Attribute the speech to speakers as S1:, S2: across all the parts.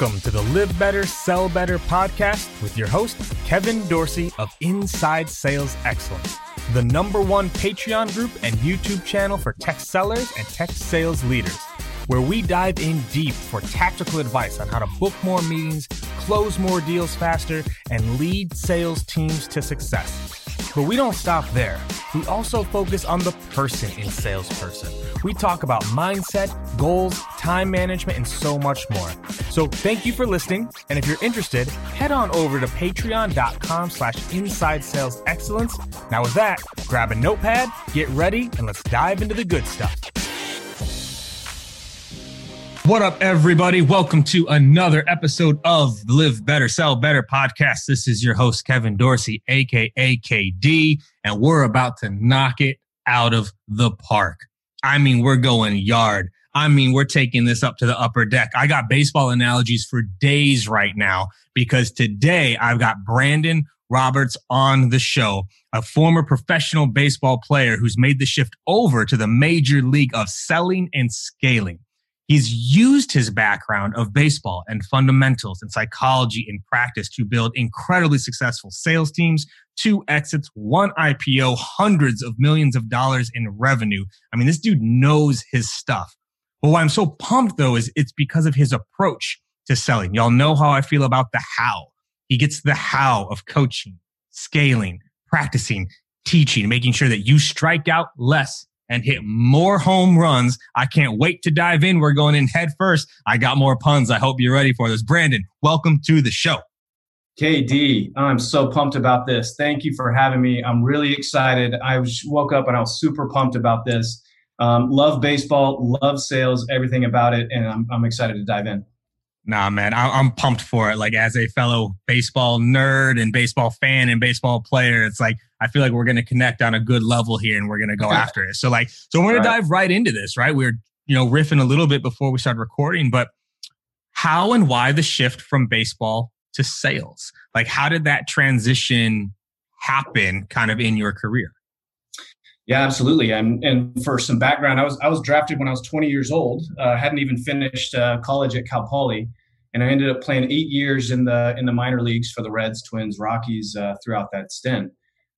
S1: Welcome to the Live Better, Sell Better podcast with your host, Kevin Dorsey of Inside Sales Excellence, the number one Patreon group and YouTube channel for tech sellers and tech sales leaders, where we dive in deep for tactical advice on how to book more meetings, close more deals faster, and lead sales teams to success. But we don't stop there. We also focus on the person in salesperson. We talk about mindset, goals, time management, and so much more. So thank you for listening. And if you're interested, head on over to patreon.com slash inside sales excellence. Now with that, grab a notepad, get ready, and let's dive into the good stuff. What up, everybody? Welcome to another episode of Live Better, Sell Better podcast. This is your host, Kevin Dorsey, aka KD, and we're about to knock it out of the park. I mean, we're going yard. I mean, we're taking this up to the upper deck. I got baseball analogies for days right now because today I've got Brandon Roberts on the show, a former professional baseball player who's made the shift over to the major league of selling and scaling. He's used his background of baseball and fundamentals and psychology in practice to build incredibly successful sales teams, two exits, one IPO, hundreds of millions of dollars in revenue. I mean, this dude knows his stuff. But why I'm so pumped though is it's because of his approach to selling. Y'all know how I feel about the how. He gets the how of coaching, scaling, practicing, teaching, making sure that you strike out less and hit more home runs. I can't wait to dive in. We're going in head first. I got more puns. I hope you're ready for this. Brandon, welcome to the show.
S2: KD, I'm so pumped about this. Thank you for having me. I'm really excited. I woke up and I was super pumped about this. Um, love baseball, love sales, everything about it, and I'm, I'm excited to dive in.
S1: Nah, man, I, am pumped for it. Like as a fellow baseball nerd and baseball fan and baseball player, it's like I feel like we're going to connect on a good level here, and we're going to go after it. So, like, so we're going right. to dive right into this. Right, we are you know riffing a little bit before we started recording, but how and why the shift from baseball to sales? Like, how did that transition happen, kind of in your career?
S2: Yeah, absolutely. And and for some background, I was I was drafted when I was 20 years old. Uh, hadn't even finished uh, college at Cal Poly, and I ended up playing eight years in the in the minor leagues for the Reds, Twins, Rockies uh, throughout that stint.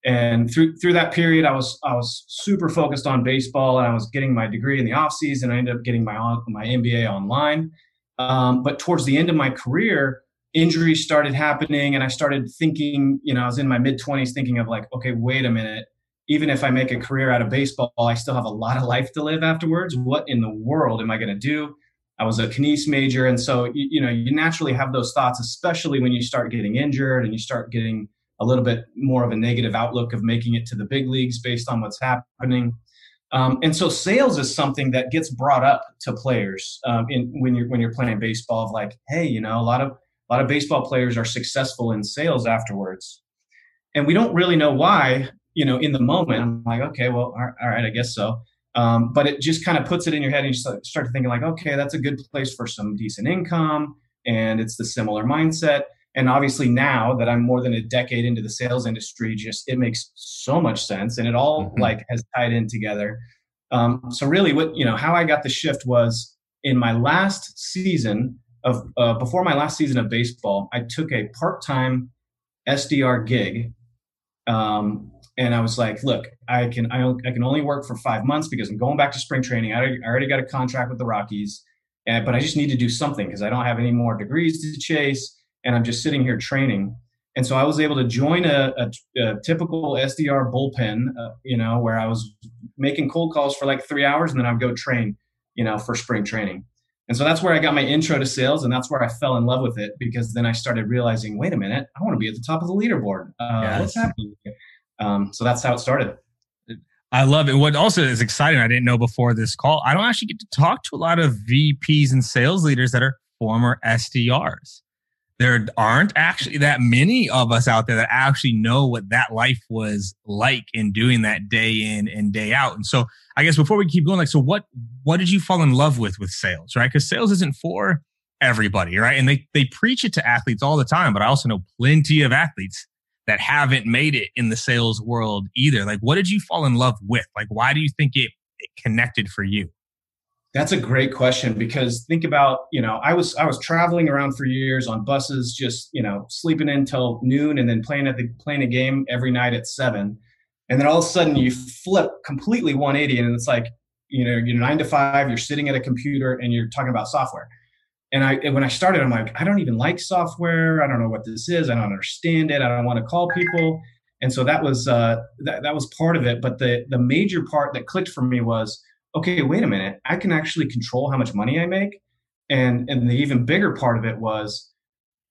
S2: And through through that period, I was I was super focused on baseball, and I was getting my degree in the off season. I ended up getting my my MBA online. Um, but towards the end of my career, injuries started happening, and I started thinking. You know, I was in my mid 20s, thinking of like, okay, wait a minute even if I make a career out of baseball, I still have a lot of life to live afterwards. What in the world am I going to do? I was a kines major, and so you, you, know you naturally have those thoughts, especially when you start getting injured and you start getting a little bit more of a negative outlook of making it to the big leagues based on what's happening. Um, and so sales is something that gets brought up to players um, in, when you're when you're playing baseball. Of like, hey, you know, a lot of a lot of baseball players are successful in sales afterwards, and we don't really know why you know, in the moment, I'm like, okay, well, all right, I guess so. Um, but it just kind of puts it in your head and you start thinking like, okay, that's a good place for some decent income. And it's the similar mindset. And obviously now that I'm more than a decade into the sales industry, just it makes so much sense. And it all mm-hmm. like has tied in together. Um, so really what, you know, how I got the shift was in my last season of, uh, before my last season of baseball, I took a part-time SDR gig Um, and I was like, look, I can I, I can only work for five months because I'm going back to spring training. I already, I already got a contract with the Rockies, and, but I just need to do something because I don't have any more degrees to chase, and I'm just sitting here training. And so I was able to join a, a, a typical SDR bullpen, uh, you know, where I was making cold calls for like three hours, and then I'd go train, you know, for spring training. And so that's where I got my intro to sales, and that's where I fell in love with it because then I started realizing, wait a minute, I want to be at the top of the leaderboard. Uh, yes. What's happening? Um, so that's how it started.
S1: I love it. What also is exciting, I didn't know before this call, I don't actually get to talk to a lot of VPs and sales leaders that are former SDRs. There aren't actually that many of us out there that actually know what that life was like in doing that day in and day out. And so I guess before we keep going, like, so what, what did you fall in love with with sales, right? Because sales isn't for everybody, right? And they, they preach it to athletes all the time, but I also know plenty of athletes that haven't made it in the sales world either. Like, what did you fall in love with? Like, why do you think it, it connected for you?
S2: That's a great question because think about, you know, I was I was traveling around for years on buses, just you know, sleeping until noon and then playing at the playing a game every night at seven, and then all of a sudden you flip completely 180, and it's like, you know, you're nine to five, you're sitting at a computer and you're talking about software and I when I started, I'm like, I don't even like software. I don't know what this is. I don't understand it. I don't want to call people. And so that was uh, that that was part of it. But the the major part that clicked for me was, okay, wait a minute, I can actually control how much money I make. And and the even bigger part of it was,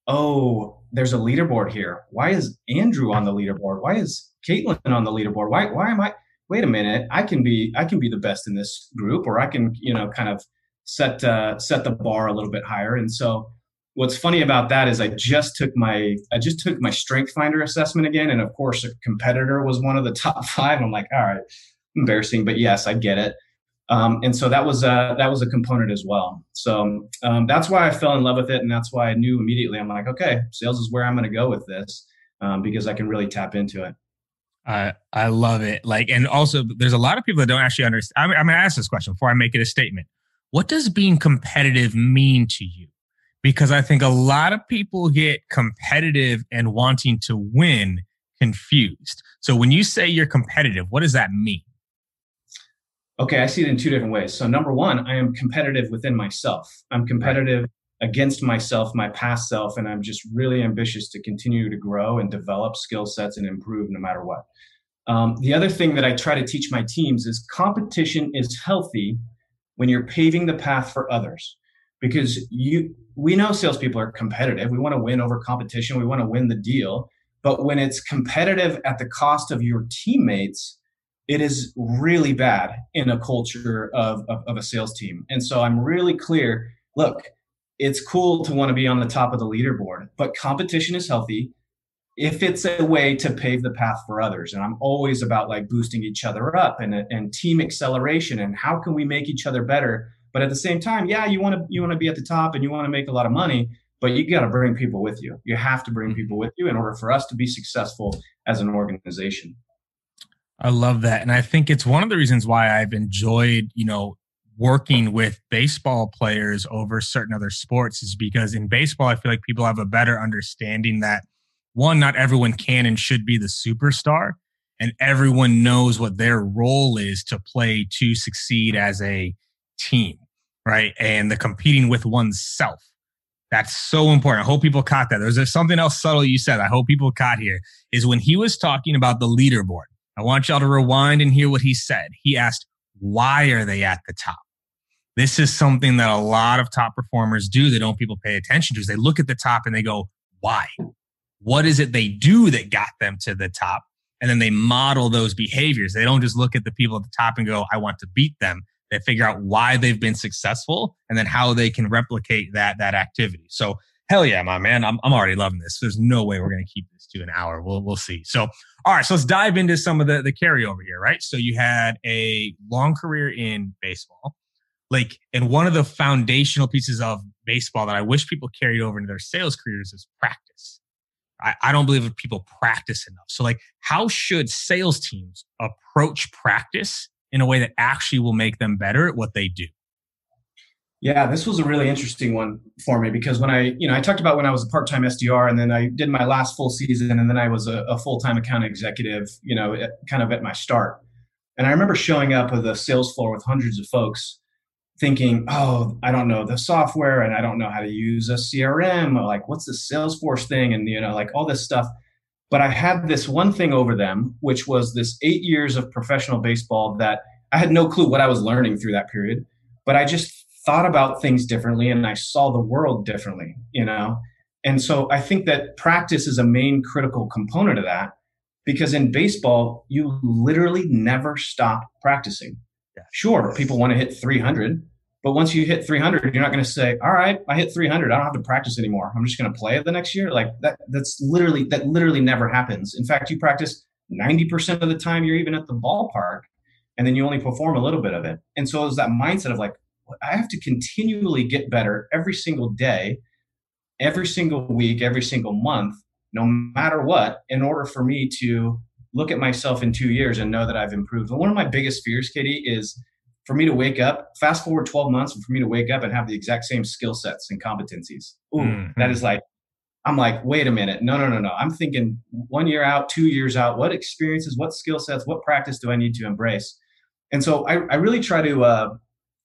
S2: oh, there's a leaderboard here. Why is Andrew on the leaderboard? Why is Caitlin on the leaderboard? Why why am I? Wait a minute, I can be I can be the best in this group, or I can you know kind of set uh, set the bar a little bit higher. And so what's funny about that is I just took my I just took my strength finder assessment again, and of course a competitor was one of the top five. I'm like, all right, embarrassing, but yes, I get it. Um, and so that was a, that was a component as well. So um, that's why I fell in love with it, and that's why I knew immediately. I'm like, okay, sales is where I'm going to go with this um, because I can really tap into it.
S1: I I love it. Like, and also, there's a lot of people that don't actually understand. I'm, I'm going to ask this question before I make it a statement what does being competitive mean to you? Because I think a lot of people get competitive and wanting to win confused. So when you say you're competitive, what does that mean?
S2: Okay, I see it in two different ways. So number one, I am competitive within myself. I'm competitive against myself, my past self, and I'm just really ambitious to continue to grow and develop skill sets and improve no matter what. Um, the other thing that I try to teach my teams is competition is healthy when you're paving the path for others because you we know salespeople are competitive. We want to win over competition. We want to win the deal. But when it's competitive at the cost of your teammates, it is really bad in a culture of, of, of a sales team. And so I'm really clear. Look, it's cool to want to be on the top of the leaderboard, but competition is healthy if it's a way to pave the path for others. And i'm always about like boosting each other up and, and team acceleration and how can we make each other better? But at the same time yeah you want to you want to be at the top and you want to make a lot of money but you got to bring people with you. You have to bring mm-hmm. people with you in order for us to be successful as an organization.
S1: I love that. And i think it's one of the reasons why i've enjoyed you know working with baseball players over certain other sports is because in baseball i feel like people have a better understanding that one, not everyone can and should be the superstar, and everyone knows what their role is to play to succeed as a team, right? And the competing with oneself. That's so important. I hope people caught that. There's something else subtle you said. I hope people caught here is when he was talking about the leaderboard. I want y'all to rewind and hear what he said. He asked, why are they at the top? This is something that a lot of top performers do that don't people pay attention to is they look at the top and they go, why? What is it they do that got them to the top? And then they model those behaviors. They don't just look at the people at the top and go, I want to beat them. They figure out why they've been successful and then how they can replicate that, that activity. So hell yeah, my man. I'm, I'm already loving this. There's no way we're going to keep this to an hour. We'll, we'll see. So, all right. So let's dive into some of the, the carryover here, right? So you had a long career in baseball. Like, and one of the foundational pieces of baseball that I wish people carried over into their sales careers is practice I, I don't believe people practice enough. So, like, how should sales teams approach practice in a way that actually will make them better at what they do?
S2: Yeah, this was a really interesting one for me because when I, you know, I talked about when I was a part-time SDR and then I did my last full season and then I was a, a full-time account executive, you know, at, kind of at my start. And I remember showing up at the sales floor with hundreds of folks thinking, oh, I don't know the software and I don't know how to use a CRM like what's the Salesforce thing and you know, like all this stuff. But I had this one thing over them, which was this eight years of professional baseball that I had no clue what I was learning through that period. But I just thought about things differently and I saw the world differently, you know? And so I think that practice is a main critical component of that because in baseball, you literally never stop practicing. Sure, people want to hit 300, but once you hit 300, you're not going to say, "All right, I hit 300. I don't have to practice anymore. I'm just going to play it the next year." Like that that's literally that literally never happens. In fact, you practice 90% of the time you're even at the ballpark and then you only perform a little bit of it. And so it's that mindset of like, I have to continually get better every single day, every single week, every single month, no matter what, in order for me to look at myself in two years and know that I've improved. And one of my biggest fears, KD, is for me to wake up, fast forward 12 months, and for me to wake up and have the exact same skill sets and competencies. Ooh, mm-hmm. that is like, I'm like, wait a minute. No, no, no, no. I'm thinking one year out, two years out, what experiences, what skill sets, what practice do I need to embrace? And so I, I really try to uh,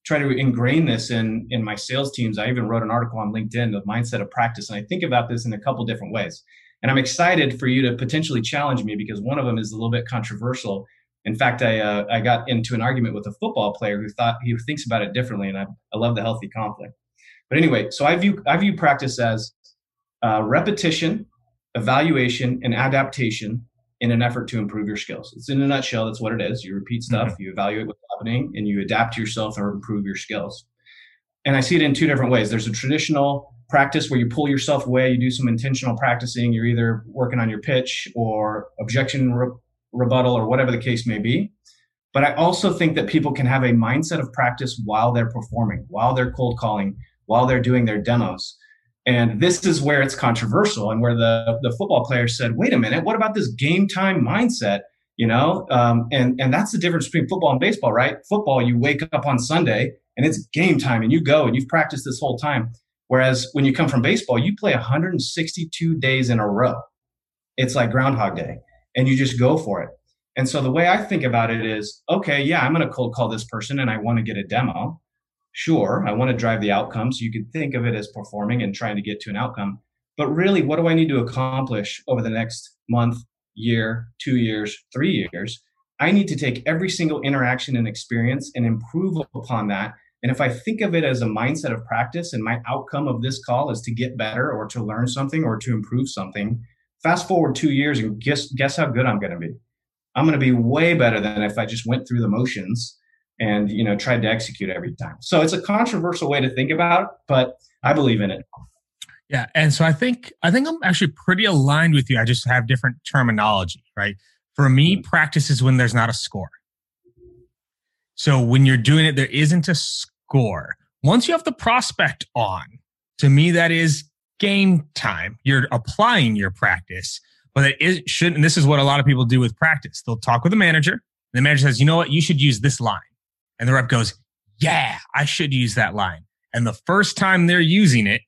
S2: try to ingrain this in in my sales teams. I even wrote an article on LinkedIn, the mindset of practice, and I think about this in a couple different ways. And I'm excited for you to potentially challenge me because one of them is a little bit controversial. In fact, I uh, I got into an argument with a football player who thought he thinks about it differently, and I, I love the healthy conflict. But anyway, so I view I view practice as uh, repetition, evaluation, and adaptation in an effort to improve your skills. It's in a nutshell, that's what it is. You repeat stuff, mm-hmm. you evaluate what's happening, and you adapt yourself or improve your skills. And I see it in two different ways. There's a traditional practice where you pull yourself away, you do some intentional practicing, you're either working on your pitch or objection re- rebuttal or whatever the case may be. But I also think that people can have a mindset of practice while they're performing, while they're cold calling, while they're doing their demos. And this is where it's controversial and where the, the football player said, wait a minute, what about this game time mindset? You know, um, and, and that's the difference between football and baseball, right? Football, you wake up on Sunday and it's game time and you go and you've practiced this whole time. Whereas when you come from baseball, you play 162 days in a row. It's like Groundhog Day and you just go for it. And so the way I think about it is, okay, yeah, I'm going to cold call this person and I want to get a demo sure, I want to drive the outcome. So you could think of it as performing and trying to get to an outcome. But really, what do I need to accomplish over the next month, year, two years, three years? I need to take every single interaction and experience and improve upon that. And if I think of it as a mindset of practice and my outcome of this call is to get better or to learn something or to improve something, fast forward two years and guess, guess how good I'm going to be? I'm going to be way better than if I just went through the motions and you know tried to execute every time. So it's a controversial way to think about it, but I believe in it.
S1: Yeah, and so I think I think I'm actually pretty aligned with you. I just have different terminology, right? For me, mm-hmm. practice is when there's not a score. So when you're doing it, there isn't a score. Once you have the prospect on, to me that is game time. You're applying your practice, but it is, should and this is what a lot of people do with practice. They'll talk with the manager. and The manager says, "You know what? You should use this line." And the rep goes, Yeah, I should use that line. And the first time they're using it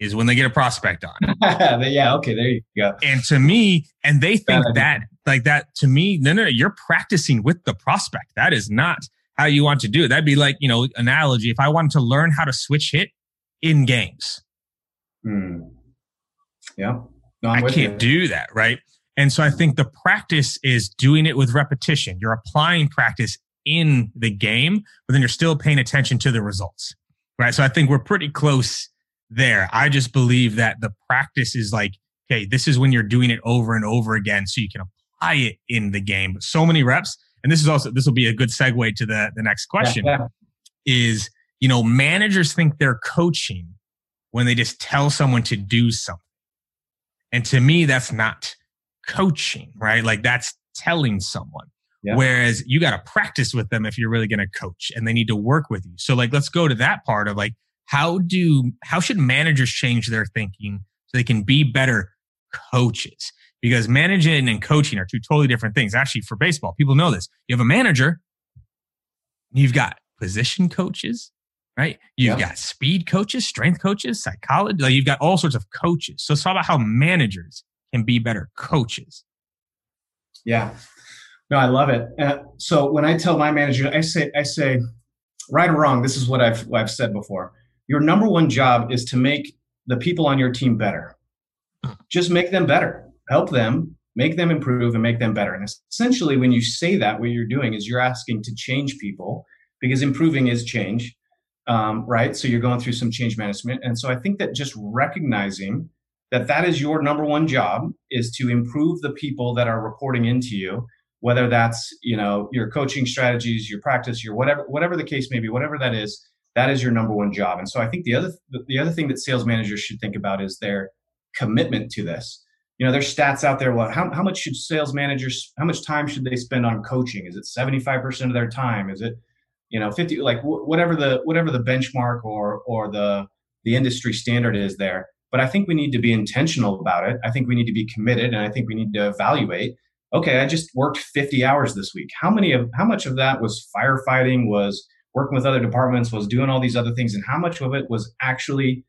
S1: is when they get a prospect on.
S2: yeah, okay, there you go.
S1: And to me, and they think that, like that, to me, no, no, no, you're practicing with the prospect. That is not how you want to do it. That'd be like, you know, analogy. If I wanted to learn how to switch hit in games.
S2: Hmm. Yeah.
S1: No, I can't you. do that. Right. And so I think the practice is doing it with repetition. You're applying practice in the game, but then you're still paying attention to the results. Right. So I think we're pretty close there. I just believe that the practice is like, okay, this is when you're doing it over and over again so you can apply it in the game. But so many reps. And this is also, this will be a good segue to the, the next question yeah, yeah. is, you know, managers think they're coaching when they just tell someone to do something. And to me, that's not coaching, right? Like that's telling someone. Yeah. Whereas you got to practice with them if you're really going to coach and they need to work with you. So like, let's go to that part of like, how do, how should managers change their thinking so they can be better coaches? Because managing and coaching are two totally different things. Actually, for baseball, people know this. You have a manager, you've got position coaches, right? You've got speed coaches, strength coaches, psychology. Like you've got all sorts of coaches. So it's all about how managers can be better coaches.
S2: Yeah. No, I love it. Uh, so when I tell my manager, I say, I say, right or wrong, this is what I've what I've said before. Your number one job is to make the people on your team better. Just make them better. Help them, make them improve, and make them better. And essentially, when you say that, what you're doing is you're asking to change people because improving is change, um, right? So you're going through some change management. And so I think that just recognizing that that is your number one job is to improve the people that are reporting into you whether that's you know your coaching strategies your practice your whatever whatever the case may be whatever that is that is your number one job and so i think the other the other thing that sales managers should think about is their commitment to this you know there's stats out there well how, how much should sales managers how much time should they spend on coaching is it 75% of their time is it you know 50 like whatever the whatever the benchmark or or the the industry standard is there but i think we need to be intentional about it i think we need to be committed and i think we need to evaluate okay, I just worked 50 hours this week. How many of how much of that was firefighting, was working with other departments, was doing all these other things, and how much of it was actually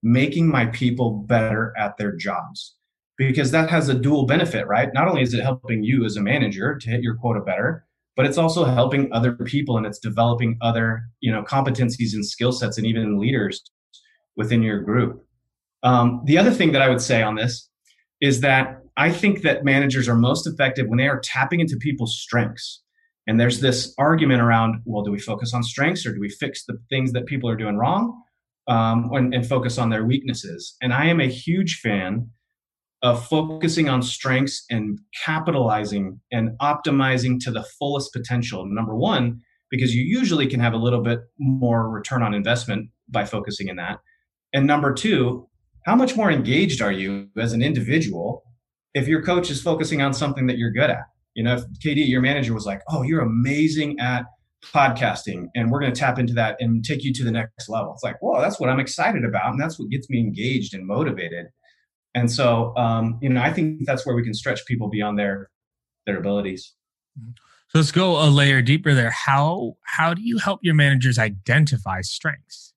S2: making my people better at their jobs? Because that has a dual benefit, right? Not only is it helping you as a manager to hit your quota better, but it's also helping other people and it's developing other, you know, competencies and skill sets and even leaders within your group. Um, the other thing that I would say on this is that I think that managers are most effective when they are tapping into people's strengths. And there's this argument around, well, do we focus on strengths or do we fix the things that people are doing wrong um, and, and focus on their weaknesses? And I am a huge fan of focusing on strengths and capitalizing and optimizing to the fullest potential. Number one, because you usually can have a little bit more return on investment by focusing in that. And number two, how much more engaged are you as an individual if your coach is focusing on something that you're good at. You know, if KD, your manager was like, "Oh, you're amazing at podcasting, and we're going to tap into that and take you to the next level." It's like, "Whoa, that's what I'm excited about, and that's what gets me engaged and motivated." And so, um, you know, I think that's where we can stretch people beyond their their abilities.
S1: So let's go a layer deeper there. How how do you help your managers identify strengths?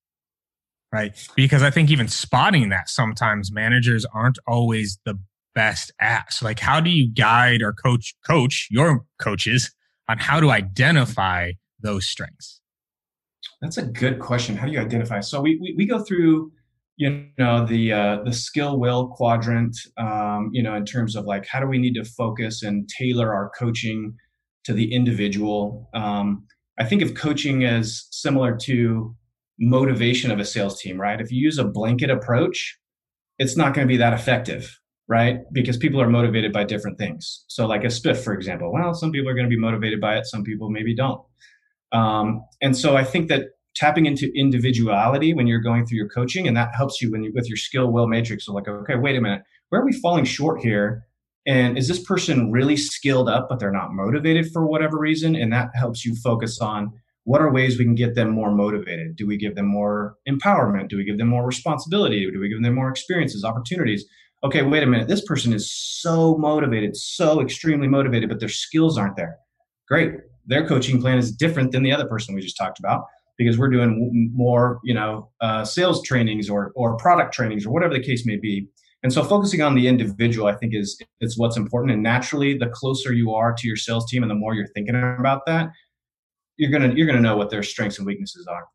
S1: Right? Because I think even spotting that sometimes managers aren't always the best at? So like how do you guide or coach coach your coaches on how to identify those strengths?
S2: That's a good question. How do you identify? So we we, we go through you know the uh, the skill will quadrant um, you know in terms of like how do we need to focus and tailor our coaching to the individual um, i think of coaching as similar to motivation of a sales team right if you use a blanket approach it's not going to be that effective right? Because people are motivated by different things. So, like a spiff, for example, well, some people are going to be motivated by it, some people maybe don't. Um, and so, I think that tapping into individuality when you're going through your coaching, and that helps you when you, with your skill will matrix. So, like, okay, wait a minute, where are we falling short here? And is this person really skilled up, but they're not motivated for whatever reason? And that helps you focus on what are ways we can get them more motivated? Do we give them more empowerment? Do we give them more responsibility? Do we give them more experiences, opportunities? okay, wait a minute, this person is so motivated, so extremely motivated, but their skills aren't there. Great. Their coaching plan is different than the other person we just talked about because we're doing more, you know, uh, sales trainings or or product trainings or whatever the case may be. And so focusing on the individual, I think, is is what's important. And naturally, the closer you are to your sales team and the more you're thinking about that, you're gonna you're gonna know what their strengths and weaknesses are.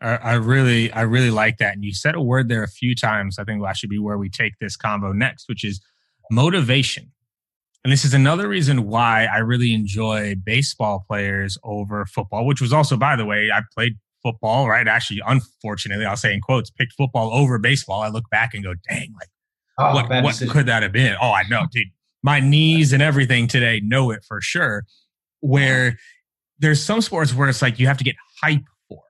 S1: I, I really, I really like that. And you said a word there a few times. I think that should be where we take this combo next, which is motivation. And this is another reason why I really enjoy baseball players over football, which was also, by the way, I played football, right? Actually, unfortunately, I'll say in quotes, picked football over baseball. I look back and go, dang, like, oh, what, what could that have been? Oh, I know, dude. My knees and everything today know it for sure. Where there's some sports where it's like you have to get hype for.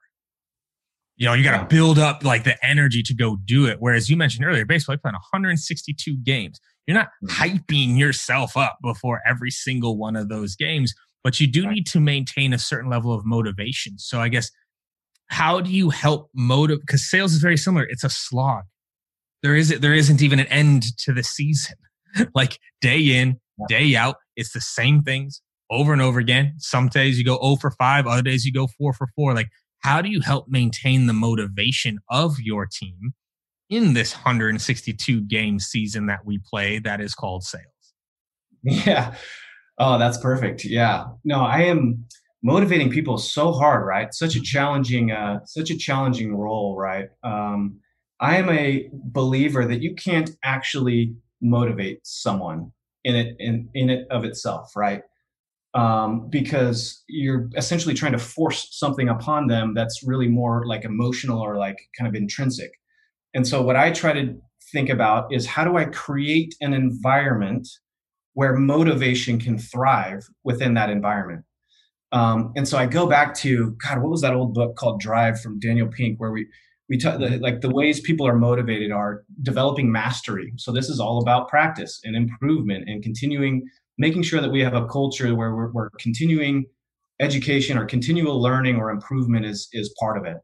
S1: you know, you got to build up like the energy to go do it. Whereas you mentioned earlier, baseball, you're playing 162 games. You're not mm-hmm. hyping yourself up before every single one of those games, but you do need to maintain a certain level of motivation. So I guess, how do you help motive? Because sales is very similar. It's a slog. There is there isn't even an end to the season. like day in, day out, it's the same things over and over again. Some days you go 0 for 5, other days you go 4 for 4. Like how do you help maintain the motivation of your team in this 162 game season that we play that is called sales?
S2: Yeah. Oh, that's perfect. Yeah. No, I am motivating people so hard, right? Such a challenging, uh, such a challenging role, right? Um, I am a believer that you can't actually motivate someone in it in, in it of itself, right? Um, because you're essentially trying to force something upon them that's really more like emotional or like kind of intrinsic. And so what I try to think about is how do I create an environment where motivation can thrive within that environment? Um, and so I go back to God, what was that old book called Drive from Daniel Pink, where we we talk like the ways people are motivated are developing mastery. So this is all about practice and improvement and continuing, making sure that we have a culture where we're, we're continuing education or continual learning or improvement is is part of it.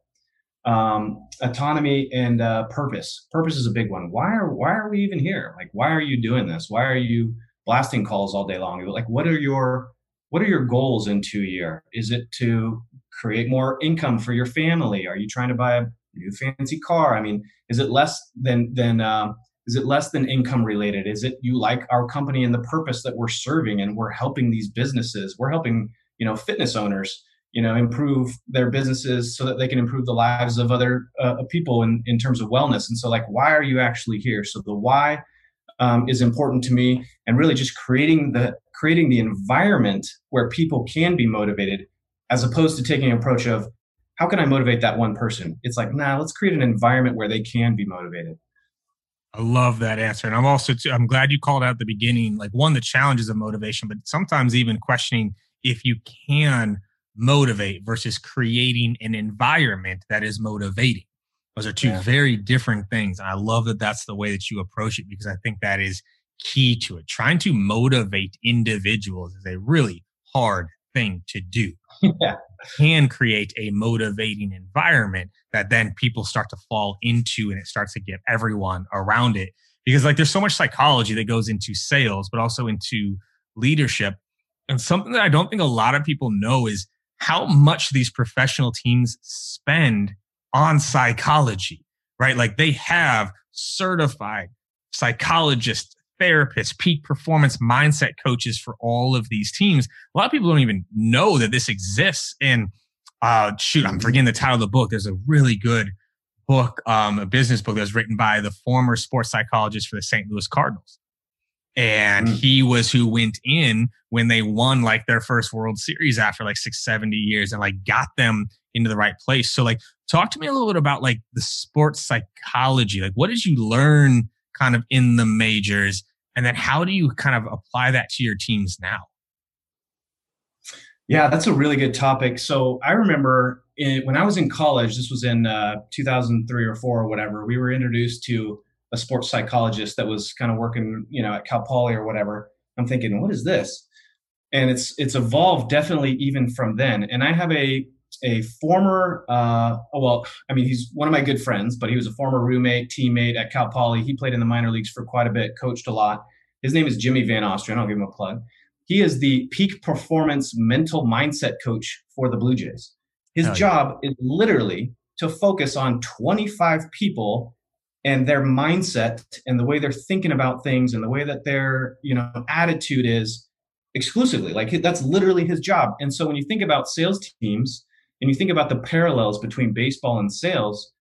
S2: Um, autonomy and uh, purpose. Purpose is a big one. Why are why are we even here? Like, why are you doing this? Why are you blasting calls all day long? Like, what are your what are your goals in two year? Is it to create more income for your family? Are you trying to buy a new fancy car? I mean, is it less than than uh, is it less than income related? Is it you like our company and the purpose that we're serving and we're helping these businesses? We're helping you know fitness owners you know improve their businesses so that they can improve the lives of other uh, people in, in terms of wellness. And so like why are you actually here? So the why um, is important to me and really just creating the creating the environment where people can be motivated as opposed to taking an approach of how can i motivate that one person? It's like nah let's create an environment where they can be motivated.
S1: I love that answer. And I'm also, too, I'm glad you called out the beginning, like one, the challenges of motivation, but sometimes even questioning if you can motivate versus creating an environment that is motivating. Those are two yeah. very different things. And I love that that's the way that you approach it because I think that is key to it. Trying to motivate individuals is a really hard thing to do. Yeah. Can create a motivating environment that then people start to fall into and it starts to get everyone around it. Because like there's so much psychology that goes into sales, but also into leadership. And something that I don't think a lot of people know is how much these professional teams spend on psychology, right? Like they have certified psychologists, therapists, peak performance mindset coaches for all of these teams. A lot of people don't even know that this exists. And uh, shoot, I'm forgetting the title of the book. There's a really good book, um, a business book that was written by the former sports psychologist for the St. Louis Cardinals and mm. he was who went in when they won like their first world series after like six 70 years and like got them into the right place. So like talk to me a little bit about like the sports psychology. Like what did you learn kind of in the majors? And then how do you kind of apply that to your teams now?
S2: Yeah that's a really good topic. So i remember in, when i was in college this was in uh, 2003 or 4 or whatever we were introduced to a sports psychologist that was kind of working, you know, at Cal Poly or whatever. I'm thinking, what is this? And it's it's evolved definitely even from then. And I have a a former, uh, well, I mean, he's one of my good friends, but he was a former roommate, teammate at Cal Poly. He played in the minor leagues for quite a bit, coached a lot. His name is Jimmy Van Ostrand. I'll give him a plug. He is the peak performance mental mindset coach for the Blue Jays. His job is literally to focus on 25 people and their mindset and the way they're thinking about things and the way that their you know attitude is exclusively like that's literally his job. And so when you think about sales teams and you think about the parallels between baseball and sales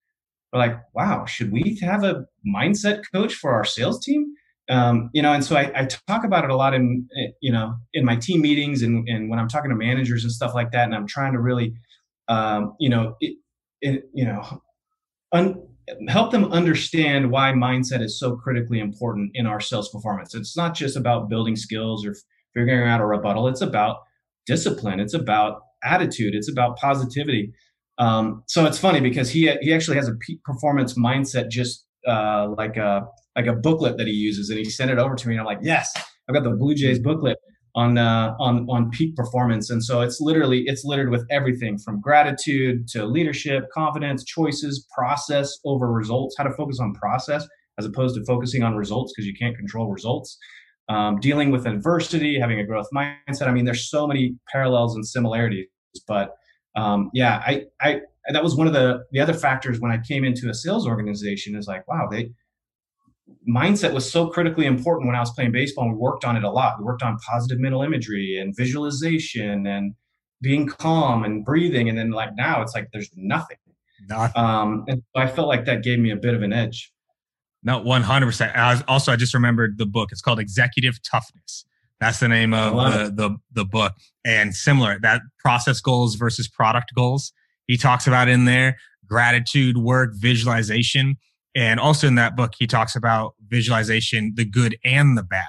S2: we're like wow should we have a mindset coach for our sales team? Um, you know and so I, I, talk about it a lot in you know in my team meetings and, and when i'm talking to managers and stuff like that and i'm trying to really um, you know it, it, you know un, help them understand why mindset is so critically important in our sales performance. It's not just about building skills or figuring out a rebuttal. It's about discipline. It's about attitude. It's about positivity. Um, so it's funny because he he actually has a peak performance mindset, just uh, like a like a booklet that he uses, and he sent it over to me, and I'm like, yes, I've got the Blue Jays booklet on uh, on on peak performance. And so it's literally it's littered with everything from gratitude to leadership, confidence, choices, process over results. How to focus on process as opposed to focusing on results because you can't control results. Um, dealing with adversity, having a growth mindset. I mean, there's so many parallels and similarities. But um, yeah, I, I that was one of the the other factors when I came into a sales organization is like, wow, they mindset was so critically important when I was playing baseball. And we worked on it a lot. We worked on positive mental imagery and visualization and being calm and breathing. And then like now it's like there's nothing. Nothing. Um, and I felt like that gave me a bit of an edge.
S1: No, one hundred percent. Also, I just remembered the book. It's called Executive Toughness. That's the name of the, the, the book. And similar that process goals versus product goals. He talks about in there gratitude, work, visualization. And also in that book, he talks about visualization, the good and the bad.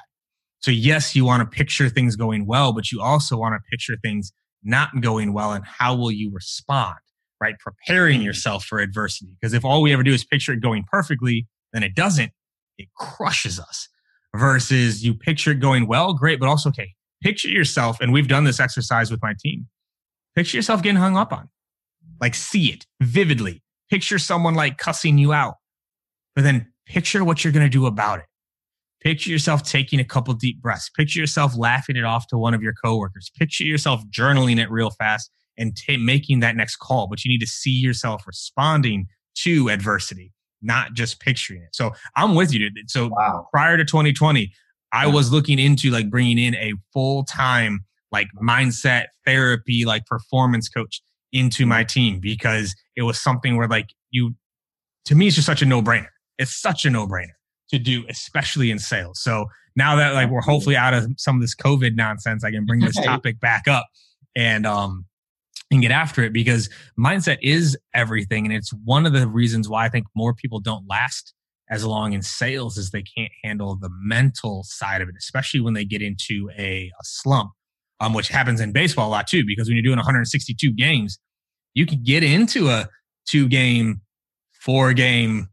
S1: So yes, you want to picture things going well, but you also want to picture things not going well and how will you respond, right? Preparing mm-hmm. yourself for adversity. Because if all we ever do is picture it going perfectly, then it doesn't, it crushes us versus you picture it going well, great, but also, okay, picture yourself. And we've done this exercise with my team. Picture yourself getting hung up on, like see it vividly. Picture someone like cussing you out, but then picture what you're going to do about it. Picture yourself taking a couple deep breaths. Picture yourself laughing it off to one of your coworkers. Picture yourself journaling it real fast and t- making that next call. But you need to see yourself responding to adversity, not just picturing it. So I'm with you. Dude. So wow. prior to 2020, I was looking into like bringing in a full time like mindset therapy, like performance coach into my mm-hmm. team because it was something where like you, to me, it's just such a no brainer. It's such a no brainer to do, especially in sales. So now that like we're hopefully out of some of this COVID nonsense, I can bring this topic back up and um and get after it because mindset is everything. And it's one of the reasons why I think more people don't last as long in sales is they can't handle the mental side of it, especially when they get into a, a slump, um, which happens in baseball a lot too, because when you're doing 162 games, you can get into a two game, four game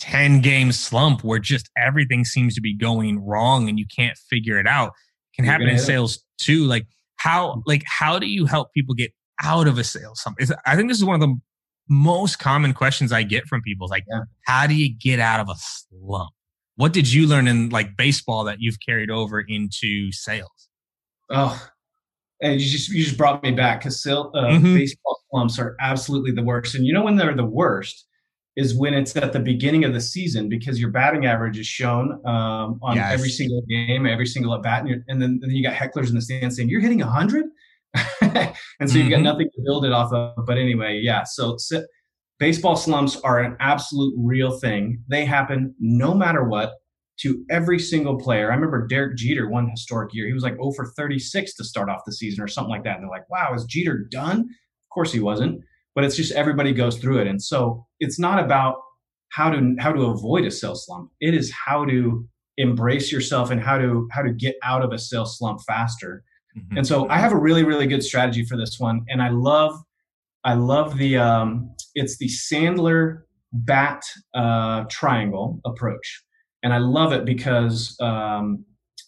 S1: 10 game slump where just everything seems to be going wrong and you can't figure it out can happen in sales too like how like how do you help people get out of a sales slump? I think this is one of the most common questions i get from people like yeah. how do you get out of a slump? What did you learn in like baseball that you've carried over into sales?
S2: Oh and you just you just brought me back because uh, mm-hmm. baseball slumps are absolutely the worst. And you know when they're the worst is when it's at the beginning of the season because your batting average is shown um, on yes. every single game, every single at bat, and, and then, then, you got hecklers in the stands saying you're hitting hundred, and so you've got mm-hmm. nothing to build it off of. But anyway, yeah. So, so baseball slumps are an absolute real thing. They happen no matter what to every single player. I remember Derek Jeter one historic year. He was like 0 for 36 to start off the season or something like that. And they're like, wow, is Jeter done? Of course he wasn't but it's just everybody goes through it. And so it's not about how to how to avoid a sales slump. It is how to embrace yourself and how to how to get out of a sales slump faster. Mm-hmm. And so I have a really really good strategy for this one, and I love I love the um, it's the Sandler bat uh, triangle approach, and I love it because um,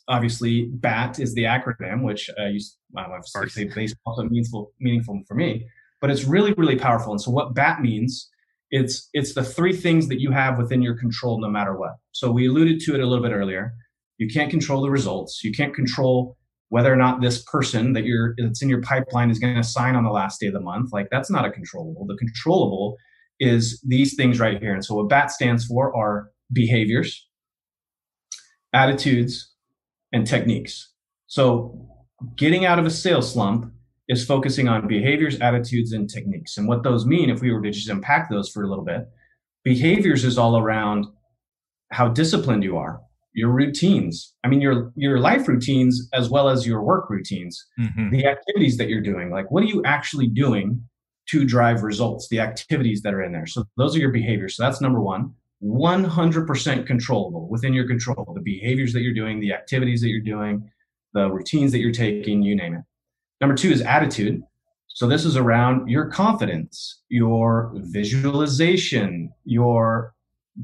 S2: obviously BAT is the acronym, which uh, you, well, say baseball, so meaningful meaningful for me but it's really really powerful. And so what bat means it's it's the three things that you have within your control no matter what. So we alluded to it a little bit earlier. You can't control the results. You can't control whether or not this person that you're that's in your pipeline is going to sign on the last day of the month. Like that's not a controllable. The controllable is these things right here. And so what bat stands for are behaviors attitudes and techniques. So getting out of a sales slump is focusing on behaviors, attitudes, and techniques. And what those mean, if we were to just unpack those for a little bit, behaviors is all around how disciplined you are, your routines. I mean, your your life routines as well as your work routines, mm-hmm. the activities that you're doing. Like, what are you actually doing to drive results? The activities that are in there. So those are your behaviors. So that's number one. 100% controllable within your control. The behaviors that you're doing, the activities that you're doing, the routines that you're taking, you name it. Number two is attitude. So this is around your confidence, your visualization, your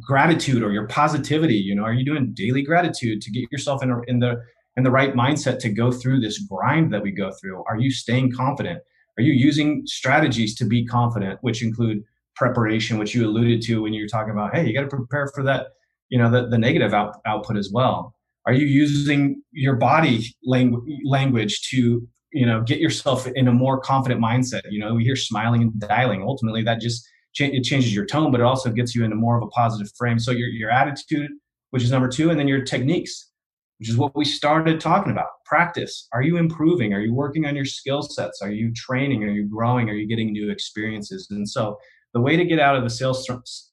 S2: gratitude or your positivity. You know, are you doing daily gratitude to get yourself in, a, in the in the right mindset to go through this grind that we go through? Are you staying confident? Are you using strategies to be confident, which include preparation, which you alluded to when you were talking about, hey, you got to prepare for that, you know, the, the negative out, output as well. Are you using your body langu- language to you know get yourself in a more confident mindset. You know we hear smiling and dialing. Ultimately that just it changes your tone but it also gets you into more of a positive frame. So your, your attitude which is number two and then your techniques which is what we started talking about. Practice. Are you improving? Are you working on your skill sets? Are you training? Are you growing? Are you getting new experiences? And so the way to get out of the sales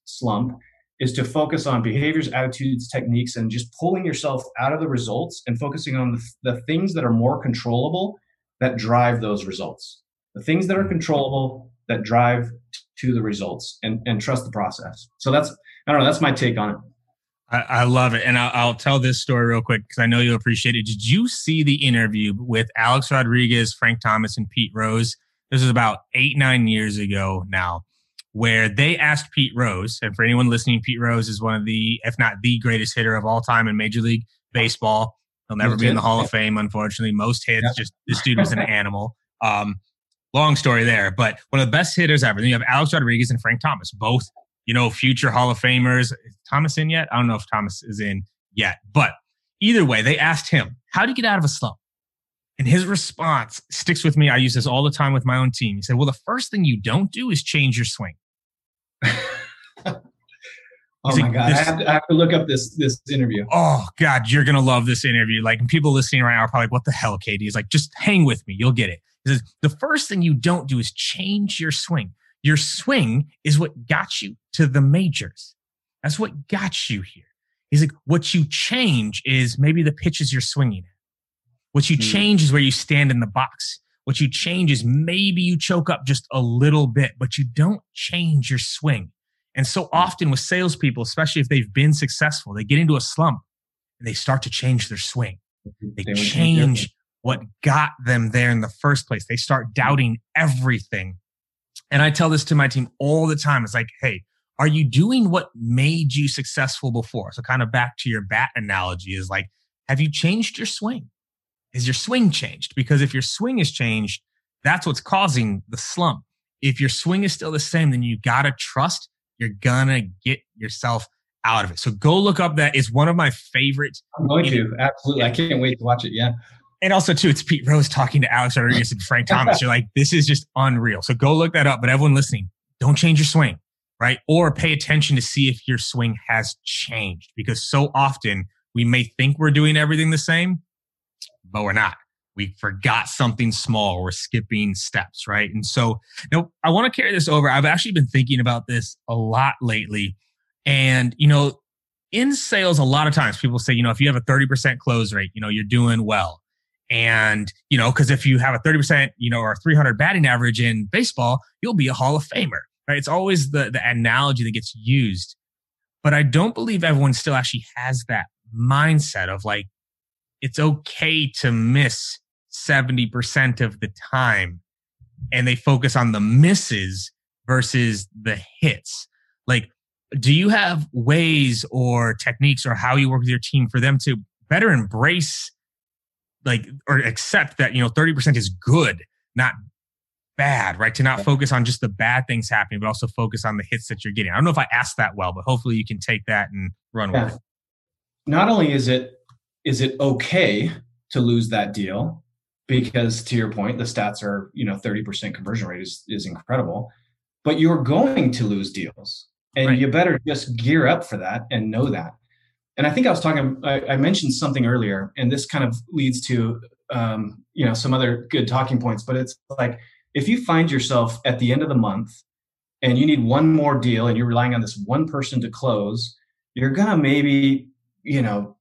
S2: slump is to focus on behaviors attitudes techniques and just pulling yourself out of the results and focusing on the, the things that are more controllable that drive those results the things that are mm. controllable that drive to the results and, and trust the process so that's i don't know that's my take on it
S1: I, I love it. And I'll, I'll, tell this story real quick because I know you'll appreciate it. Did you see the interview with Alex Rodriguez, Frank Thomas, and Pete Rose? This is about eight, nine years ago now, where they asked Pete Rose, and for anyone listening, Pete Rose is one of the, if not the greatest hitter of all time in Major League Baseball. He'll never be in the Hall of Fame, unfortunately. Most hits, yep. just this dude was an animal. Um, long story there, but one of the best hitters ever. Then you have Alex Rodriguez and Frank Thomas, both you know, future Hall of Famers. Is Thomas in yet? I don't know if Thomas is in yet, but either way, they asked him, How do you get out of a slump? And his response sticks with me. I use this all the time with my own team. He said, Well, the first thing you don't do is change your swing.
S2: oh my like, god! I have, to, I have, to, look up this this interview.
S1: Oh god, you're gonna love this interview. Like people listening right now are probably like, "What the hell, KD?" He's like, "Just hang with me, you'll get it." He says, "The first thing you don't do is change your swing. Your swing is what got you to the majors. That's what got you here. He's like, what you change is maybe the pitches you're swinging at. What you mm. change is where you stand in the box. What you change is maybe you choke up just a little bit, but you don't change your swing. And so often with salespeople, especially if they've been successful, they get into a slump and they start to change their swing. They, they change what got them there in the first place. They start doubting everything and I tell this to my team all the time. It's like, hey, are you doing what made you successful before? So kind of back to your bat analogy is like, have you changed your swing? Is your swing changed? Because if your swing is changed, that's what's causing the slump. If your swing is still the same, then you got to trust you're gonna get yourself out of it. So go look up that is one of my favorite.
S2: I'm going to absolutely. I can't wait to watch it. Yeah
S1: and also too, it's Pete Rose talking to Alex Rodriguez and Frank Thomas. You're like, this is just unreal. So go look that up. But everyone listening, don't change your swing, right? Or pay attention to see if your swing has changed because so often we may think we're doing everything the same, but we're not. We forgot something small. We're skipping steps, right? And so, you know, I want to carry this over. I've actually been thinking about this a lot lately. And, you know, in sales, a lot of times people say, you know, if you have a 30% close rate, you know, you're doing well. And, you know, because if you have a 30%, you know, or 300 batting average in baseball, you'll be a Hall of Famer, right? It's always the, the analogy that gets used. But I don't believe everyone still actually has that mindset of like, it's okay to miss 70% of the time. And they focus on the misses versus the hits. Like, do you have ways or techniques or how you work with your team for them to better embrace like or accept that you know 30% is good not bad right to not focus on just the bad things happening but also focus on the hits that you're getting i don't know if i asked that well but hopefully you can take that and run yeah. with it
S2: not only is it is it okay to lose that deal because to your point the stats are you know 30% conversion rate is is incredible but you're going to lose deals and right. you better just gear up for that and know that and I think I was talking. I, I, mentioned something earlier, and this kind of leads to um, you know some other good talking points. But it's like if you find yourself at the end of the month and you need one more deal, and you're relying on this one person to close, you're gonna maybe you know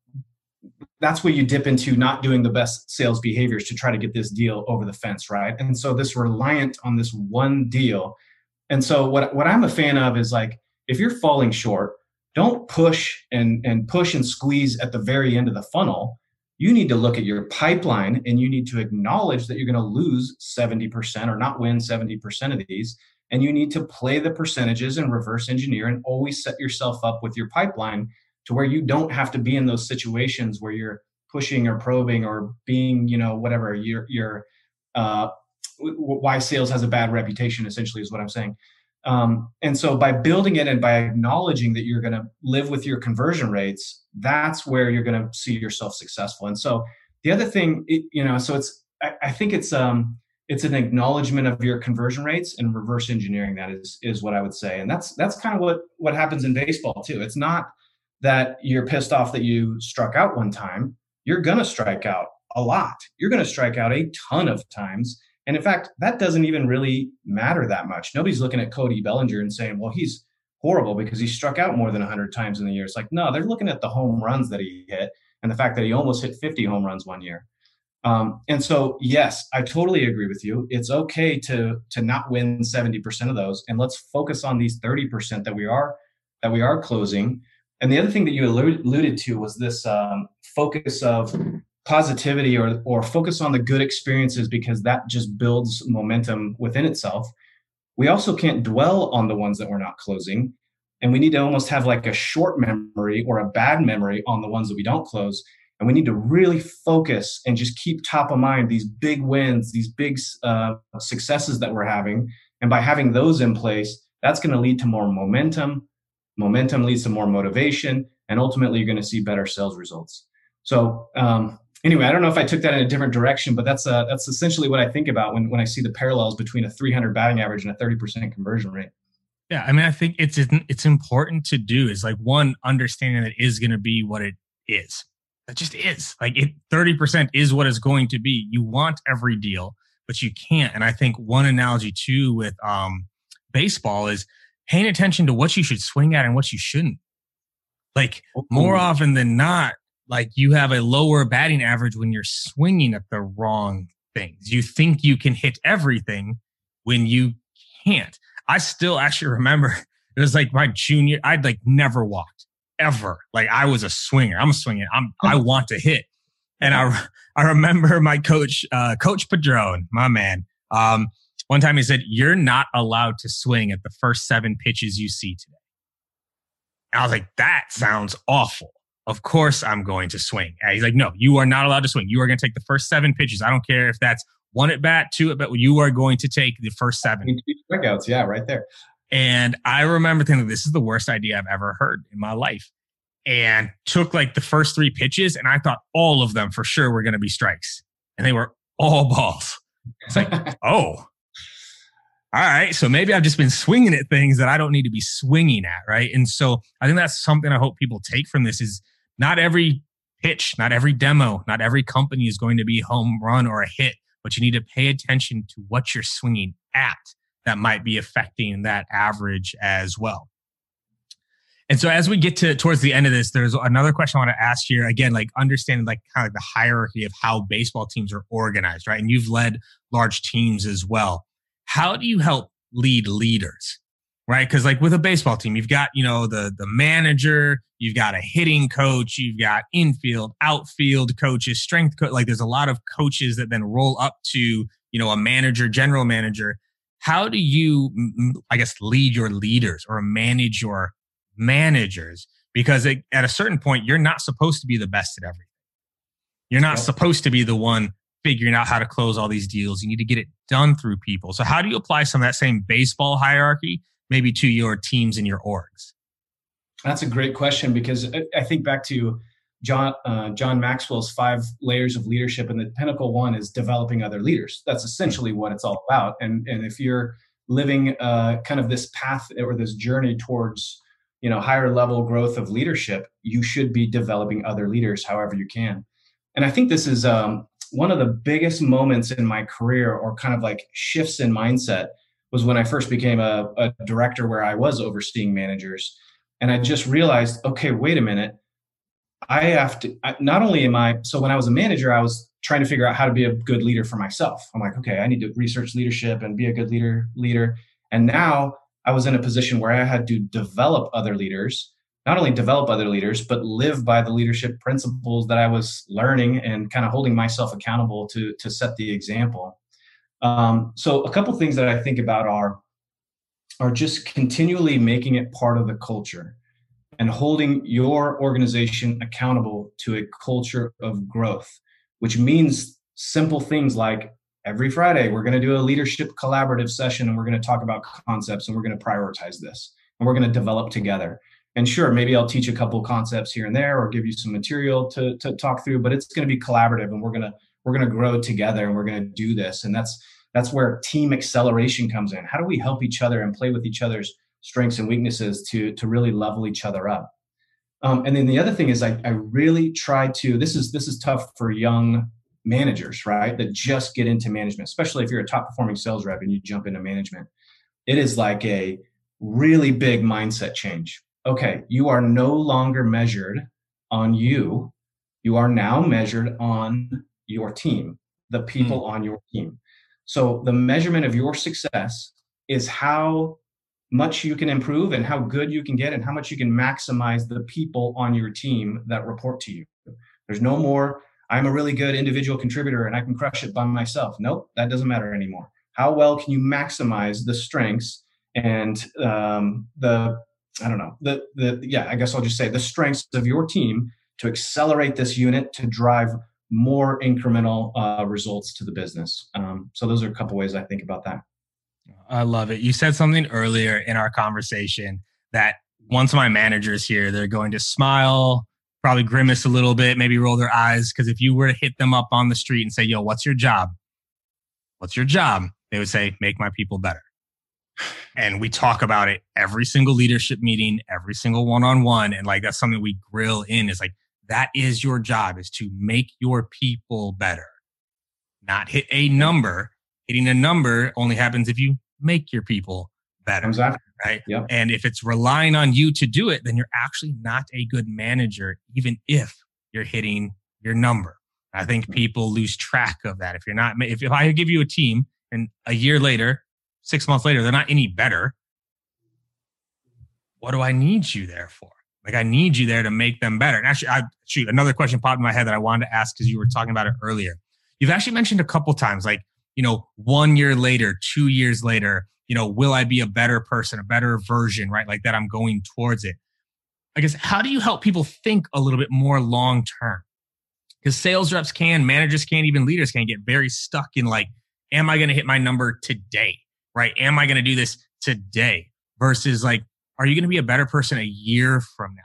S2: that's where you dip into not doing the best sales behaviors to try to get this deal over the fence, right? And so this reliant on this one deal. And so what what I'm a fan of is like if you're falling short don't push and, and push and squeeze at the very end of the funnel. You need to look at your pipeline and you need to acknowledge that you're going to lose 70% or not win 70% of these. And you need to play the percentages and reverse engineer and always set yourself up with your pipeline to where you don't have to be in those situations where you're pushing or probing or being, you know, whatever your, your, uh, why sales has a bad reputation essentially is what I'm saying. Um, and so by building it and by acknowledging that you're going to live with your conversion rates, that's where you're going to see yourself successful. And so the other thing, it, you know, so it's, I, I think it's um it's an acknowledgement of your conversion rates and reverse engineering that is is what I would say. And that's that's kind of what what happens in baseball too. It's not that you're pissed off that you struck out one time. You're gonna strike out a lot. You're gonna strike out a ton of times. And in fact, that doesn't even really matter that much. Nobody's looking at Cody Bellinger and saying, well, he's horrible because he struck out more than 100 times in the year. It's like, no, they're looking at the home runs that he hit and the fact that he almost hit 50 home runs one year. Um, and so, yes, I totally agree with you. It's okay to to not win 70% of those, and let's focus on these 30% that we are that we are closing. And the other thing that you alluded to was this um, focus of positivity or or focus on the good experiences because that just builds momentum within itself. We also can't dwell on the ones that we're not closing, and we need to almost have like a short memory or a bad memory on the ones that we don't close and we need to really focus and just keep top of mind these big wins, these big uh, successes that we're having. And by having those in place, that's going to lead to more momentum. Momentum leads to more motivation, and ultimately, you're going to see better sales results. So, um, anyway, I don't know if I took that in a different direction, but that's uh, that's essentially what I think about when when I see the parallels between a 300 batting average and a 30% conversion rate.
S1: Yeah, I mean, I think it's it's important to do is like one understanding that is going to be what it is that just is like it 30% is what it's going to be. You want every deal, but you can't. And I think one analogy too with um, baseball is paying attention to what you should swing at and what you shouldn't. Like more often than not, like you have a lower batting average when you're swinging at the wrong things. You think you can hit everything when you can't. I still actually remember it was like my junior, I'd like never walked ever. Like I was a swinger. I'm swinging. I'm I want to hit. And I I remember my coach, uh, Coach Padron, my man. Um, one time he said, "You're not allowed to swing at the first seven pitches you see today." And I was like, "That sounds awful." Of course, I'm going to swing. And he's like, "No, you are not allowed to swing. You are going to take the first seven pitches. I don't care if that's one at bat, two at bat. You are going to take the first seven
S2: strikeouts. Yeah, right there.
S1: And I remember thinking, this is the worst idea I've ever heard in my life. And took like the first three pitches, and I thought all of them for sure were going to be strikes. And they were all balls. It's like, oh, all right. So maybe I've just been swinging at things that I don't need to be swinging at. Right. And so I think that's something I hope people take from this is not every pitch, not every demo, not every company is going to be home run or a hit, but you need to pay attention to what you're swinging at that might be affecting that average as well. And so as we get to towards the end of this, there's another question I want to ask here. Again, like understanding like kind of the hierarchy of how baseball teams are organized, right? And you've led large teams as well. How do you help lead leaders? Right. Cause like with a baseball team, you've got, you know, the the manager, you've got a hitting coach, you've got infield, outfield coaches, strength coach. Like there's a lot of coaches that then roll up to, you know, a manager, general manager how do you i guess lead your leaders or manage your managers because it, at a certain point you're not supposed to be the best at everything you're not supposed to be the one figuring out how to close all these deals you need to get it done through people so how do you apply some of that same baseball hierarchy maybe to your teams and your orgs
S2: that's a great question because i think back to John uh, John Maxwell's five layers of leadership, and the pinnacle one is developing other leaders. That's essentially what it's all about. And and if you're living uh, kind of this path or this journey towards you know higher level growth of leadership, you should be developing other leaders however you can. And I think this is um, one of the biggest moments in my career, or kind of like shifts in mindset, was when I first became a, a director where I was overseeing managers, and I just realized, okay, wait a minute I have to not only am I so when I was a manager, I was trying to figure out how to be a good leader for myself. I'm like, okay, I need to research leadership and be a good leader leader. And now I was in a position where I had to develop other leaders, not only develop other leaders, but live by the leadership principles that I was learning and kind of holding myself accountable to to set the example. Um, so a couple things that I think about are are just continually making it part of the culture and holding your organization accountable to a culture of growth, which means simple things like every Friday, we're going to do a leadership collaborative session and we're going to talk about concepts and we're going to prioritize this and we're going to develop together. And sure, maybe I'll teach a couple concepts here and there or give you some material to, to talk through, but it's going to be collaborative and we're going to we're going to grow together and we're going to do this. And that's that's where team acceleration comes in. How do we help each other and play with each other's strengths and weaknesses to to really level each other up? Um, and then the other thing is I, I really try to this is this is tough for young managers right that just get into management especially if you're a top performing sales rep and you jump into management. It is like a really big mindset change okay you are no longer measured on you you are now measured on your team the people mm. on your team so the measurement of your success is how much you can improve and how good you can get and how much you can maximize the people on your team that report to you. There's no more, I'm a really good individual contributor and I can crush it by myself. Nope, that doesn't matter anymore. How well can you maximize the strengths and um, the, I don't know, the, the, yeah, I guess I'll just say the strengths of your team to accelerate this unit to drive more incremental uh, results to the business. Um, so those are a couple ways I think about that.
S1: I love it. You said something earlier in our conversation that once my manager's here, they're going to smile, probably grimace a little bit, maybe roll their eyes. Because if you were to hit them up on the street and say, Yo, what's your job? What's your job? They would say, Make my people better. And we talk about it every single leadership meeting, every single one on one. And like that's something we grill in is like, that is your job is to make your people better, not hit a number, hitting a number only happens if you make your people better.
S2: Exactly.
S1: Right. Yep. And if it's relying on you to do it, then you're actually not a good manager, even if you're hitting your number. I think people lose track of that. If you're not, if, if I give you a team and a year later, six months later, they're not any better, what do I need you there for? Like I need you there to make them better. And actually, I shoot another question popped in my head that I wanted to ask because you were talking about it earlier. You've actually mentioned a couple times, like you know, one year later, two years later, you know, will I be a better person, a better version, right? Like that I'm going towards it. I guess, how do you help people think a little bit more long term? Because sales reps can, managers can, even leaders can get very stuck in like, am I going to hit my number today? Right? Am I going to do this today? Versus like, are you going to be a better person a year from now?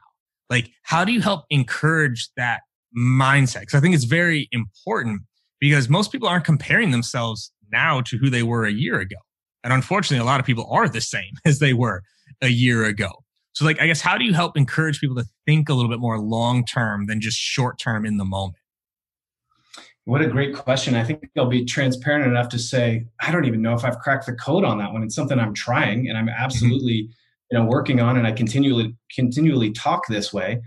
S1: Like, how do you help encourage that mindset? Because I think it's very important because most people aren't comparing themselves now to who they were a year ago. And unfortunately, a lot of people are the same as they were a year ago. So, like, I guess, how do you help encourage people to think a little bit more long term than just short term in the moment?
S2: What a great question. I think I'll be transparent enough to say, I don't even know if I've cracked the code on that one. It's something I'm trying and I'm mm-hmm. absolutely, you know, working on and I continually continually talk this way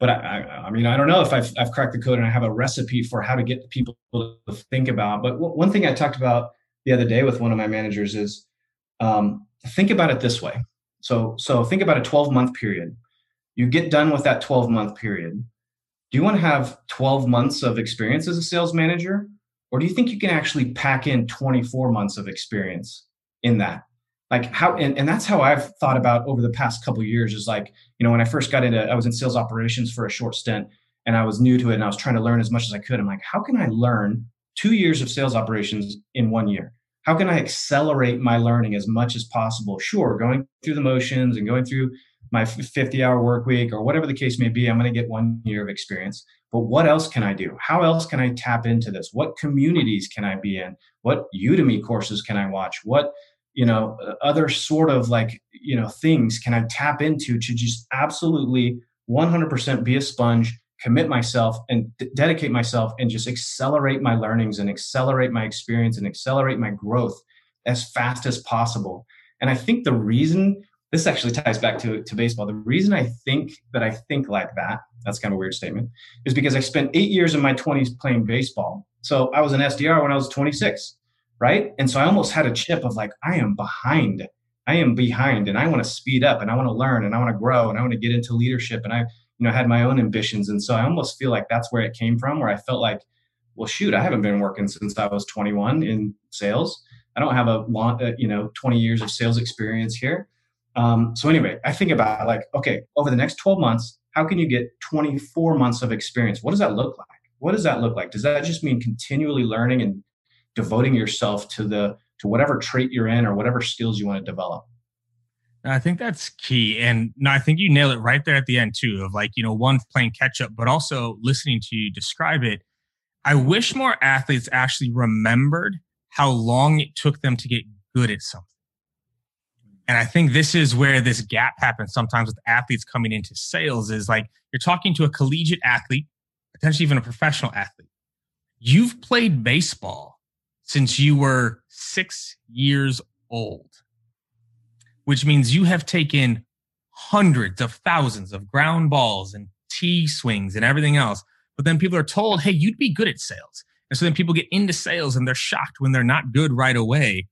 S2: but I, I, mean, I don't know if I've, I've cracked the code and I have a recipe for how to get people to think about. But w- one thing I talked about the other day with one of my managers is um, think about it this way. So, so think about a 12 month period. You get done with that 12 month period. Do you want to have 12 months of experience as a sales manager, or do you think you can actually pack in 24 months of experience in that? like how and, and that's how i've thought about over the past couple years is like you know when i first got into i was in sales operations for a short stint and i was new to it and i was trying to learn as much as i could. I'm like how can i learn two years of sales operations in one year? How can i accelerate my learning as much as possible? Sure going through the motions and going through my 50 hour work week or whatever the case may be i'm going to get one year of experience. But what else can i do? How else can i tap into this? What communities can i be in? What udemy courses can i watch? What you know uh, other sort of like you know things can i tap into to just absolutely 100% be a sponge commit myself and d- dedicate myself and just accelerate my learnings and accelerate my experience and accelerate my growth as fast as possible. And i think the reason this actually ties back to, to baseball the reason i think that i think like that that's kind of a weird statement is because i spent eight years in my 20s playing baseball so i was an sdr when i was 26 right? And so I almost had a chip of like, I am behind. I am behind and I want to speed up and I want to learn and I want to grow and I want to get into leadership. And I, you know, had my own ambitions. And so I almost feel like that's where it came from, where I felt like, well, shoot, I haven't been working since I was 21 in sales. I don't have a long, uh, you know, 20 years of sales experience here. Um, so anyway, I think about like, okay, over the next 12 months, how can you get 24 months of experience? What does that look like? What does that look like? Does that just mean continually learning and devoting yourself to the to whatever trait you're in or whatever skills you want to develop
S1: I think that's key. And no, I think you nail it right there at the end, too, of like, you know, one playing catch up, but also listening to you describe it. I wish more athletes actually remembered how long it took them to get good at something. And I think this is where this gap happens sometimes with athletes coming into sales is like you're talking to a collegiate athlete, potentially even a professional athlete. You've played baseball since you were six years old, which means you have taken hundreds of thousands of ground balls and T swings and everything else. But then people are told, hey, you'd be good at sales. And so then people get into sales and they're shocked when they're not good right away,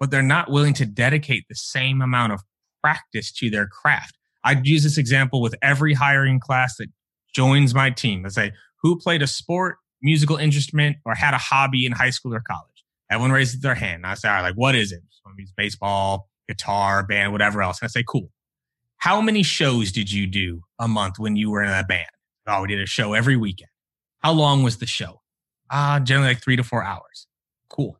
S1: but they're not willing to dedicate the same amount of practice to their craft. I'd use this example with every hiring class that joins my team. I say, who played a sport, musical instrument, or had a hobby in high school or college? Everyone raises their hand. I say, all right, like, what is it? Baseball, guitar, band, whatever else. And I say, cool. How many shows did you do a month when you were in a band? Oh, we did a show every weekend. How long was the show? Uh, generally like three to four hours. Cool.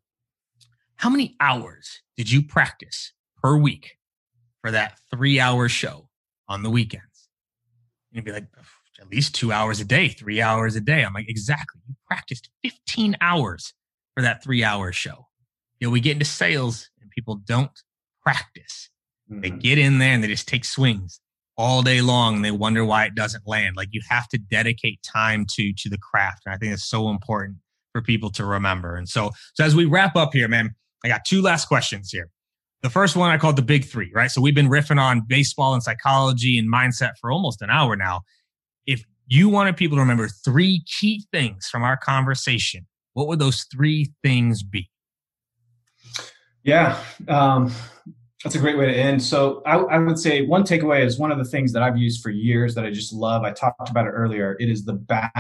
S1: How many hours did you practice per week for that three hour show on the weekends? You'd be like, at least two hours a day, three hours a day. I'm like, exactly. You practiced 15 hours for that three hour show. You know, we get into sales and people don't practice. Mm-hmm. They get in there and they just take swings all day long and they wonder why it doesn't land. Like you have to dedicate time to to the craft. And I think it's so important for people to remember. And so so as we wrap up here, man, I got two last questions here. The first one I called the big three, right? So we've been riffing on baseball and psychology and mindset for almost an hour now. If you wanted people to remember three key things from our conversation, what would those three things be?
S2: Yeah. Um, that's a great way to end. So I, I, would say one takeaway is one of the things that I've used for years that I just love. I talked about it earlier. It is the BAT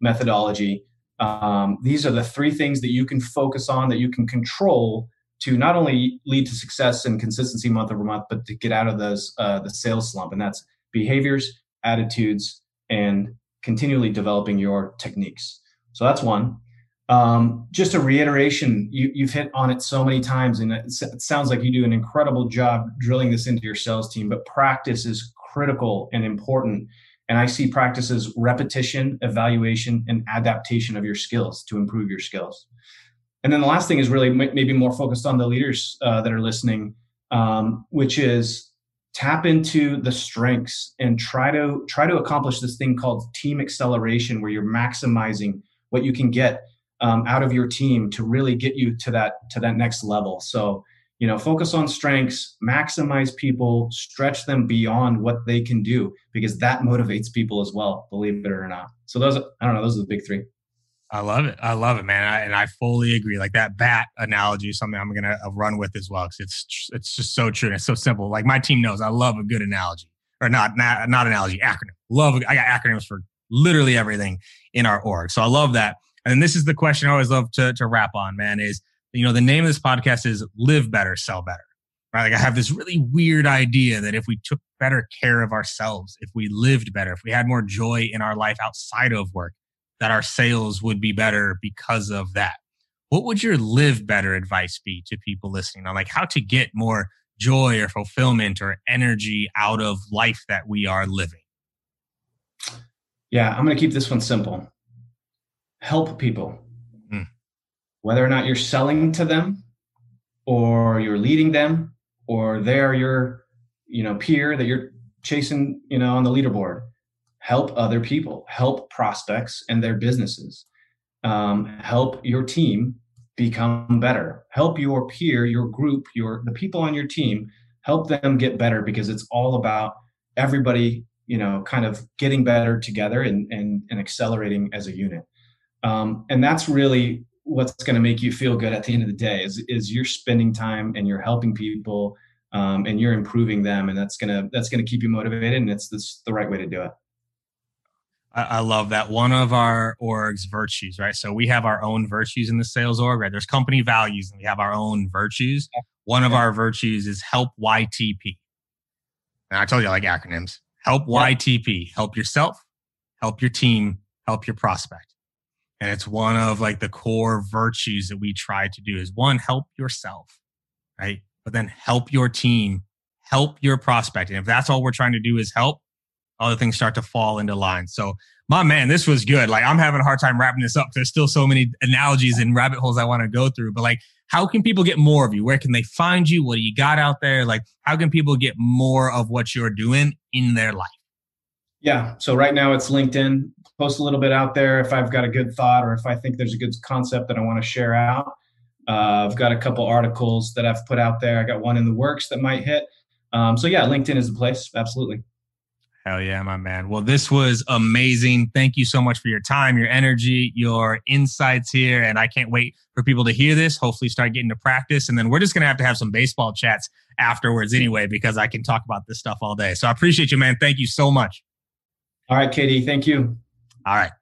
S2: methodology. Um, these are the three things that you can focus on, that you can control to not only lead to success and consistency month over month, but to get out of those uh, the sales slump. And that's behaviors, attitudes, and continually developing your techniques. So that's one. Um, just a reiteration, you, have hit on it so many times, and it, it sounds like you do an incredible job drilling this into your sales team. But practice is critical and important. And I see practices repetition, evaluation, and adaptation of your skills to improve your skills. And then the last thing is really maybe more focused on the leaders uh, that are listening, um, which is tap into the strengths and try to try to accomplish this thing called team acceleration, where you're maximizing what you can get um, out of your team to really get you to that to that next level so you know focus on strengths maximize people stretch them beyond what they can do because that motivates people as well believe it or not. So those i don't know those are the big three.
S1: I love it. I love it man. I, and i fully agree. Like that bat analogy is something i'm gonna uh, run with as well because it's it's just so true and it's so simple. Like my team knows i love a good analogy or not not, not analogy acronym. Love i got acronyms for literally everything in our org. So i love that. And this is the question I always love to, to wrap on, man, is, you know, the name of this podcast is Live Better, Sell Better. Right? Like I have this really weird idea that if we took better care of ourselves, if we lived better, if we had more joy in our life outside of work, that our sales would be better because of that. What would your live better advice be to people listening on like how to get more joy or fulfillment or energy out of life that we are living?
S2: Yeah, I'm going to keep this one simple help people. Whether or not you're selling to them or you're leading them or they're your you know peer that you're chasing you know on the leaderboard. Help other people. Help prospects and their businesses. Um, help your team become better. Help your peer your group your the people on your team help them get better because it's all about everybody you know kind of getting better together and and, and accelerating as a unit. Um, and that's really what's going to make you feel good at the end of the day is, is you're spending time and you're helping people um, and you're improving them and that's going to that's to keep you motivated and it's, it's the right way to do it
S1: I, love that. One of our org's virtues, right? So we have our own virtues in the sales org, right? There's company values and we have our own virtues. One of our virtues is help YTP. And I told you I like acronyms. Help YTP. Help yourself, help your team, help your prospect. And it's one of like the core virtues that we try to do is one, help yourself, right? But then help your team, help your prospect. And if that's all we're trying to do is help, other things start to fall into line. So My man, this was good. Like I'm having a hard time wrapping this up. There's still so many analogies and rabbit holes I want to go through. But like, how can people get more of you? Where can they find you? What do you got out there? Like, how can people get more of what you're doing in their life?
S2: Yeah. So right now it's LinkedIn. Post a little bit out there if I've got a good thought or if I think there's a good concept that I want to share out. Uh, I've got a couple articles that I've put out there. I got one in the works that might hit. Um, so yeah, LinkedIn is the place. Absolutely.
S1: Hell yeah, my man. Well, this was amazing. Thank you so much for your time, your energy, your insights here. And I can't wait for people to hear this, hopefully start getting to practice. And then we're just going to have to have some baseball chats afterwards anyway, because I can talk about this stuff all day. So I appreciate you, man. Thank you so much.
S2: All right, KD. Thank you.
S1: All right.